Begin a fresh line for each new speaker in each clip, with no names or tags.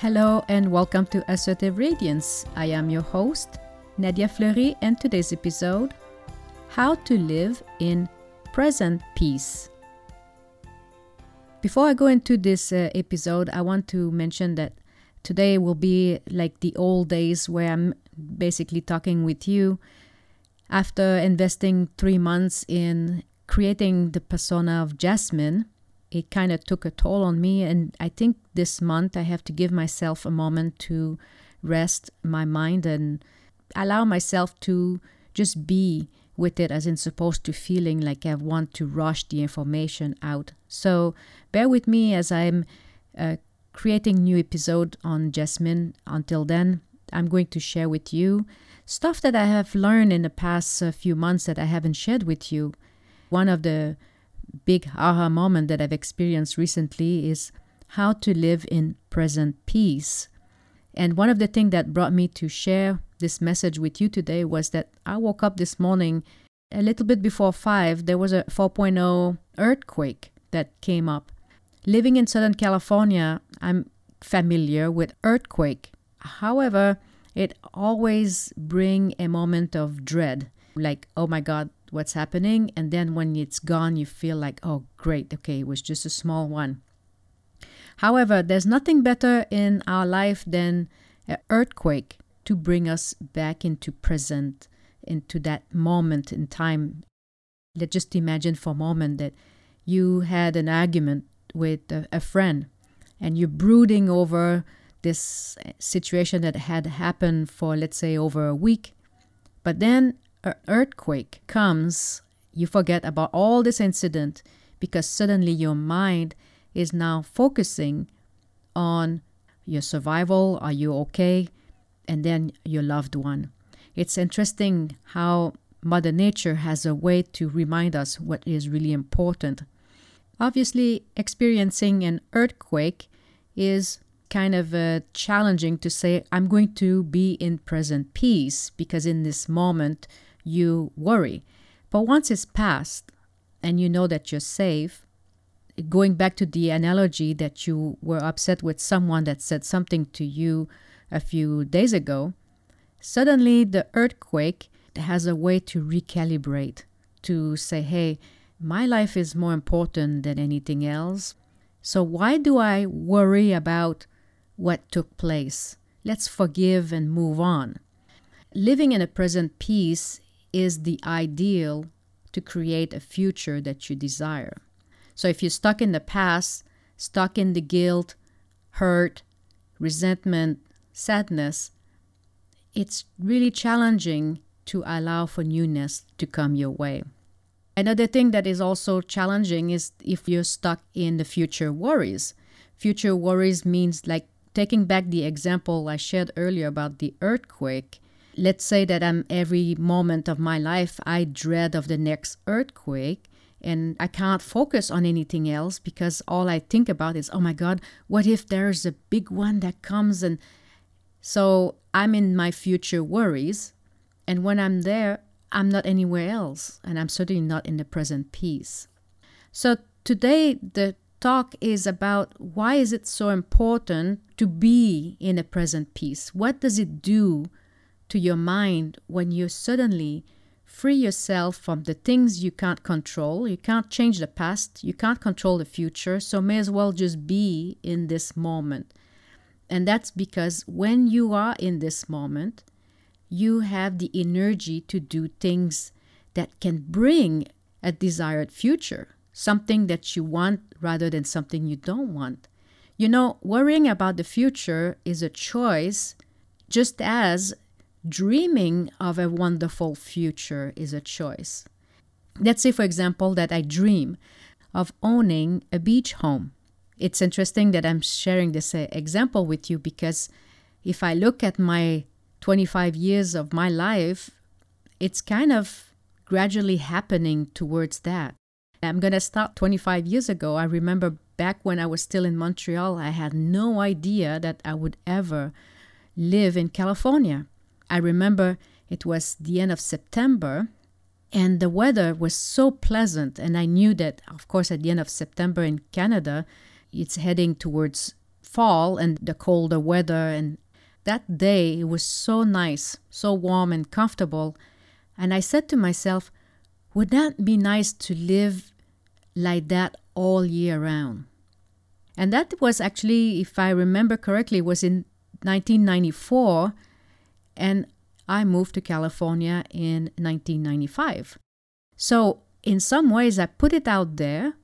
Hello and welcome to Assertive Radiance. I am your host, Nadia Fleury, and today's episode How to Live in Present Peace. Before I go into this uh, episode, I want to mention that today will be like the old days where I'm basically talking with you after investing three months in creating the persona of Jasmine it kind of took a toll on me. And I think this month I have to give myself a moment to rest my mind and allow myself to just be with it as in supposed to feeling like I want to rush the information out. So bear with me as I'm uh, creating new episode on Jasmine. Until then, I'm going to share with you stuff that I have learned in the past uh, few months that I haven't shared with you. One of the big aha moment that I've experienced recently is how to live in present peace. And one of the things that brought me to share this message with you today was that I woke up this morning a little bit before 5. There was a 4.0 earthquake that came up. Living in Southern California, I'm familiar with earthquake. However, it always bring a moment of dread like oh my god what's happening and then when it's gone you feel like oh great okay it was just a small one. However there's nothing better in our life than an earthquake to bring us back into present into that moment in time. Let's just imagine for a moment that you had an argument with a, a friend and you're brooding over this situation that had happened for let's say over a week. But then earthquake comes, you forget about all this incident because suddenly your mind is now focusing on your survival, are you okay, and then your loved one. It's interesting how Mother Nature has a way to remind us what is really important. Obviously, experiencing an earthquake is kind of uh, challenging to say, I'm going to be in present peace because in this moment, you worry. But once it's past and you know that you're safe, going back to the analogy that you were upset with someone that said something to you a few days ago, suddenly the earthquake has a way to recalibrate, to say, hey, my life is more important than anything else. So why do I worry about what took place? Let's forgive and move on. Living in a present peace is the ideal to create a future that you desire. So if you're stuck in the past, stuck in the guilt, hurt, resentment, sadness, it's really challenging to allow for newness to come your way. Another thing that is also challenging is if you're stuck in the future worries. Future worries means like taking back the example I shared earlier about the earthquake let's say that I'm every moment of my life I dread of the next earthquake and I can't focus on anything else because all I think about is oh my god what if there's a big one that comes and so I'm in my future worries and when I'm there I'm not anywhere else and I'm certainly not in the present peace. So today the talk is about why is it so important to be in a present peace? What does it do to your mind when you suddenly free yourself from the things you can't control. You can't change the past, you can't control the future, so may as well just be in this moment. And that's because when you are in this moment, you have the energy to do things that can bring a desired future, something that you want rather than something you don't want. You know, worrying about the future is a choice, just as dreaming of a wonderful future is a choice. Let's say, for example, that I dream of owning a beach home. It's interesting that I'm sharing this uh, example with you because if I look at my 25 years of my life, it's kind of gradually happening towards that. I'm going to start 25 years ago. I remember back when I was still in Montreal, I had no idea that I would ever live in California. I remember it was the end of September and the weather was so pleasant. And I knew that, of course, at the end of September in Canada, it's heading towards fall and the colder weather. And that day, it was so nice, so warm and comfortable. And I said to myself, would that be nice to live like that all year round? And that was actually, if I remember correctly, was in 1994. And I moved to California in 1995. So, in some ways, I put it out there,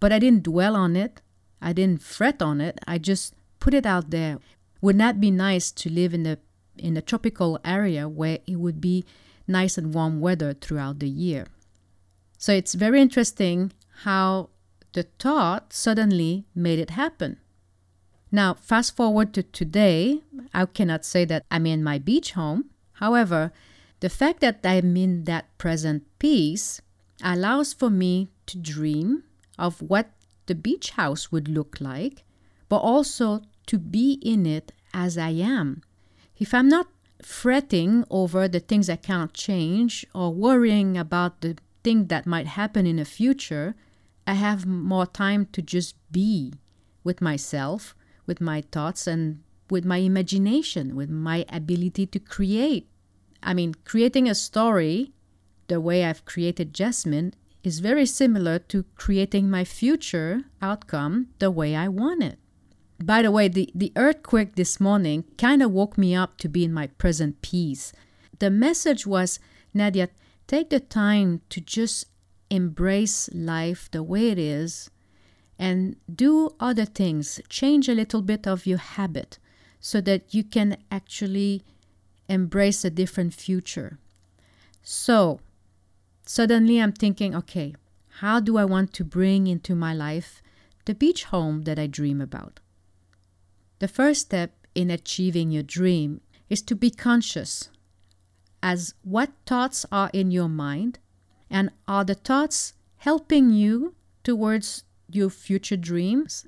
but I didn't dwell on it. I didn't fret on it. I just put it out there. Would not be nice to live in a in a tropical area where it would be nice and warm weather throughout the year? So it's very interesting how the thought suddenly made it happen. Now, fast forward to today, I cannot say that I'm in my beach home. However, the fact that I'm in that present peace allows for me to dream of what the beach house would look like, but also to be in it as I am. If I'm not fretting over the things I can't change or worrying about the thing that might happen in the future, I have more time to just be with myself, with my thoughts, and with my imagination, with my ability to create. I mean, creating a story the way I've created Jasmine is very similar to creating my future outcome the way I want it. By the way, the, the earthquake this morning kind of woke me up to be in my present peace. The message was Nadia, take the time to just embrace life the way it is and do other things. Change a little bit of your habit so that you can actually embrace a different future. So, Suddenly, I'm thinking, okay, how do I want to bring into my life the beach home that I dream about? The first step in achieving your dream is to be conscious as what thoughts are in your mind and are the thoughts helping you towards your future dreams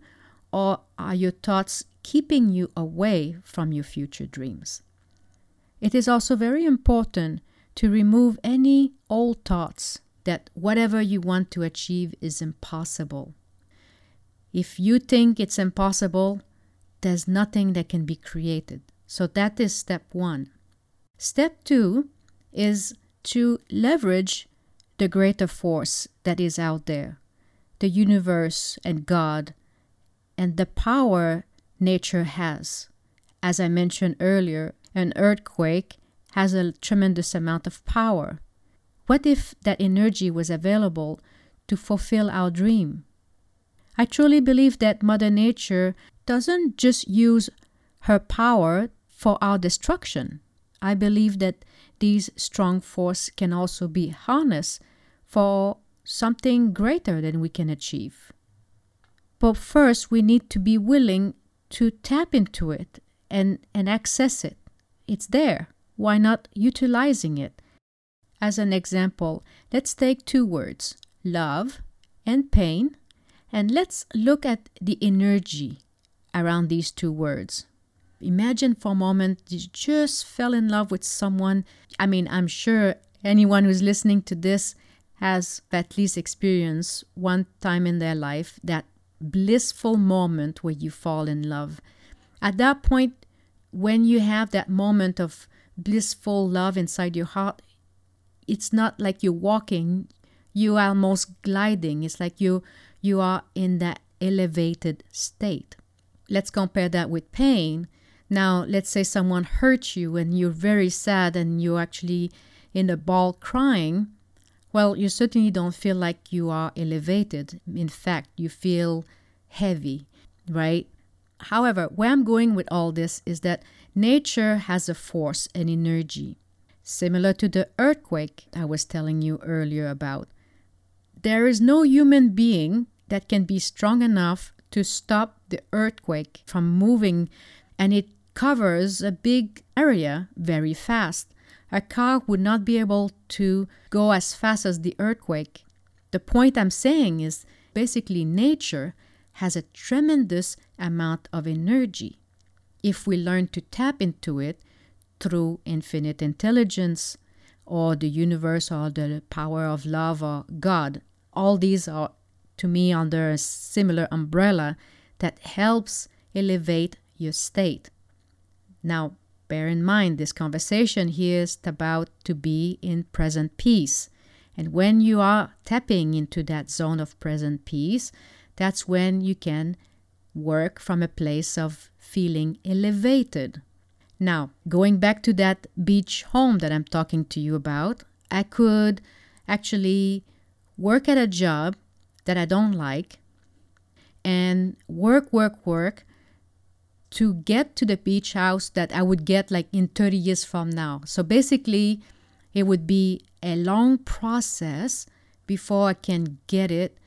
or are your thoughts keeping you away from your future dreams? It is also very important to remove any old thoughts that whatever you want to achieve is impossible. If you think it's impossible, there's nothing that can be created. So that is step one. Step two is to leverage the greater force that is out there, the universe and God, and the power nature has. As I mentioned earlier, an earthquake has a tremendous amount of power. What if that energy was available to fulfill our dream? I truly believe that Mother Nature doesn't just use her power for our destruction. I believe that these strong force can also be harnessed for something greater than we can achieve. But first, we need to be willing to tap into it and, and access it. It's there why not utilizing it? As an example, let's take two words, love and pain, and let's look at the energy around these two words. Imagine for a moment you just fell in love with someone. I mean, I'm sure anyone who's listening to this has at least experienced one time in their life that blissful moment where you fall in love. At that point, when you have that moment of blissful love inside your heart, it's not like you're walking, you are almost gliding. It's like you you are in that elevated state. Let's compare that with pain. Now, let's say someone hurt you and you're very sad and you're actually in a ball crying. Well, you certainly don't feel like you are elevated. In fact, you feel heavy, right? However, where I'm going with all this is that nature has a force and energy, similar to the earthquake I was telling you earlier about. There is no human being that can be strong enough to stop the earthquake from moving, and it covers a big area very fast. A car would not be able to go as fast as the earthquake. The point I'm saying is basically nature has a tremendous amount of energy. If we learn to tap into it through infinite intelligence or the universe or the power of love or God, all these are to me under a similar umbrella that helps elevate your state. Now, bear in mind this conversation here is about to be in present peace. And when you are tapping into that zone of present peace, that's when you can work from a place of feeling elevated. Now, going back to that beach home that I'm talking to you about, I could actually work at a job that I don't like and work, work, work to get to the beach house that I would get like in 30 years from now. So basically, it would be a long process before I can get it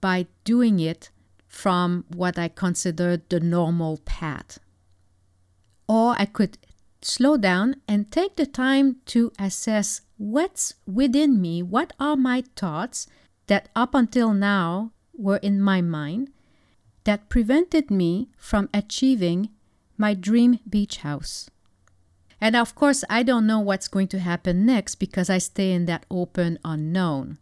by doing it from what I consider the normal path. Or I could slow down and take the time to assess what's within me, what are my thoughts that up until now were in my mind that prevented me from achieving my dream beach house. And of course, I don't know what's going to happen next because I stay in that open unknown.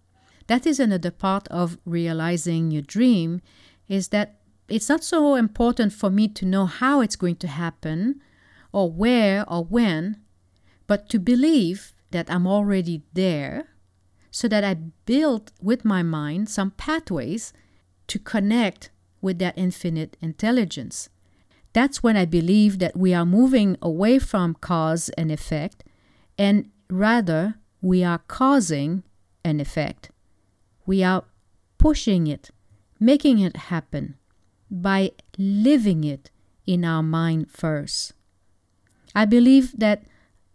That is another part of realizing your dream is that it's not so important for me to know how it's going to happen or where or when, but to believe that I'm already there so that I build with my mind some pathways to connect with that infinite intelligence. That's when I believe that we are moving away from cause and effect, and rather we are causing an effect. We are pushing it, making it happen by living it in our mind first. I believe that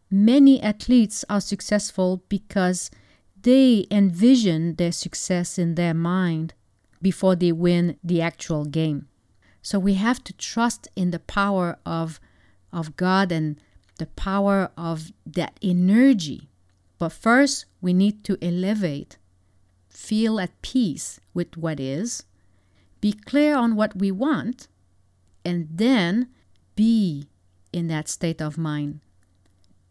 many athletes are successful because they envision their success in their mind before they win the actual game. So we have to trust in the power of, of God and the power of that energy. But first, we need to elevate, feel at peace with what is, be clear on what we want, and then be in that state of mind.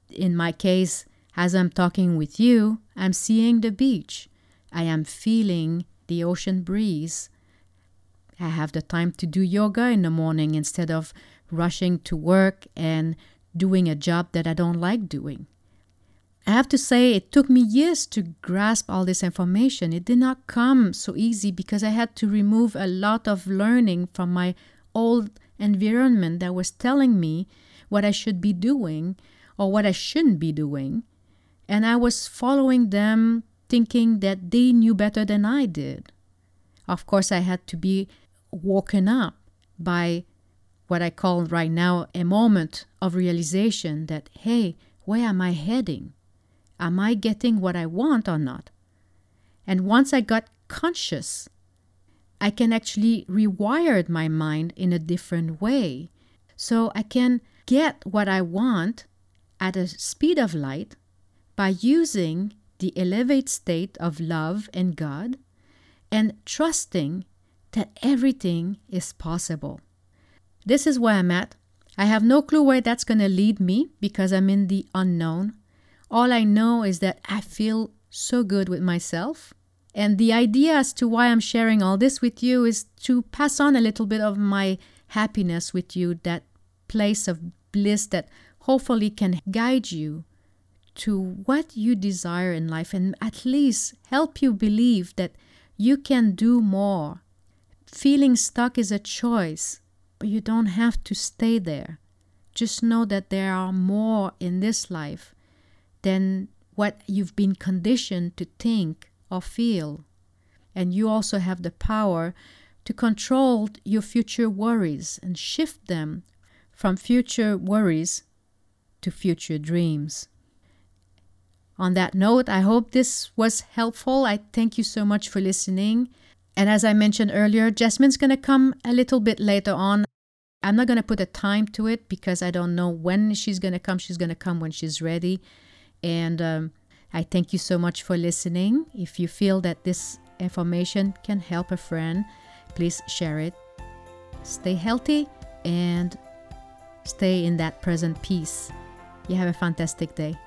In my case, as I'm talking with you, I'm seeing the beach. I am feeling the ocean breeze. I have the time to do yoga in the morning instead of rushing to work and doing a job that I don't like doing. I have to say, it took me years to grasp all this information. It did not come so easy because I had to remove a lot of learning from my old environment that was telling me what I should be doing or what I shouldn't be doing. And I was following them thinking that they knew better than I did. Of course, I had to be woken up by what I call right now a moment of realization that, hey, where am I heading? Am I getting what I want or not? And once I got conscious, I can actually rewire my mind in a different way. So I can get what I want at a speed of light by using the elevate state of love and God and trusting that everything is possible. This is where I'm at. I have no clue where that's going to lead me because I'm in the unknown. All I know is that I feel so good with myself. And the idea as to why I'm sharing all this with you is to pass on a little bit of my happiness with you, that place of bliss that hopefully can guide you to what you desire in life and at least help you believe that you can do more. Feeling stuck is a choice, but you don't have to stay there. Just know that there are more in this life than what you've been conditioned to think or feel. And you also have the power to control your future worries and shift them from future worries to future dreams. On that note, I hope this was helpful. I thank you so much for listening. And as I mentioned earlier, Jasmine's going to come a little bit later on. I'm not going to put a time to it because I don't know when she's going to come. She's going to come when she's ready. And um, I thank you so much for listening. If you feel that this information can help a friend, please share it. Stay healthy and stay in that present peace. You have a fantastic day.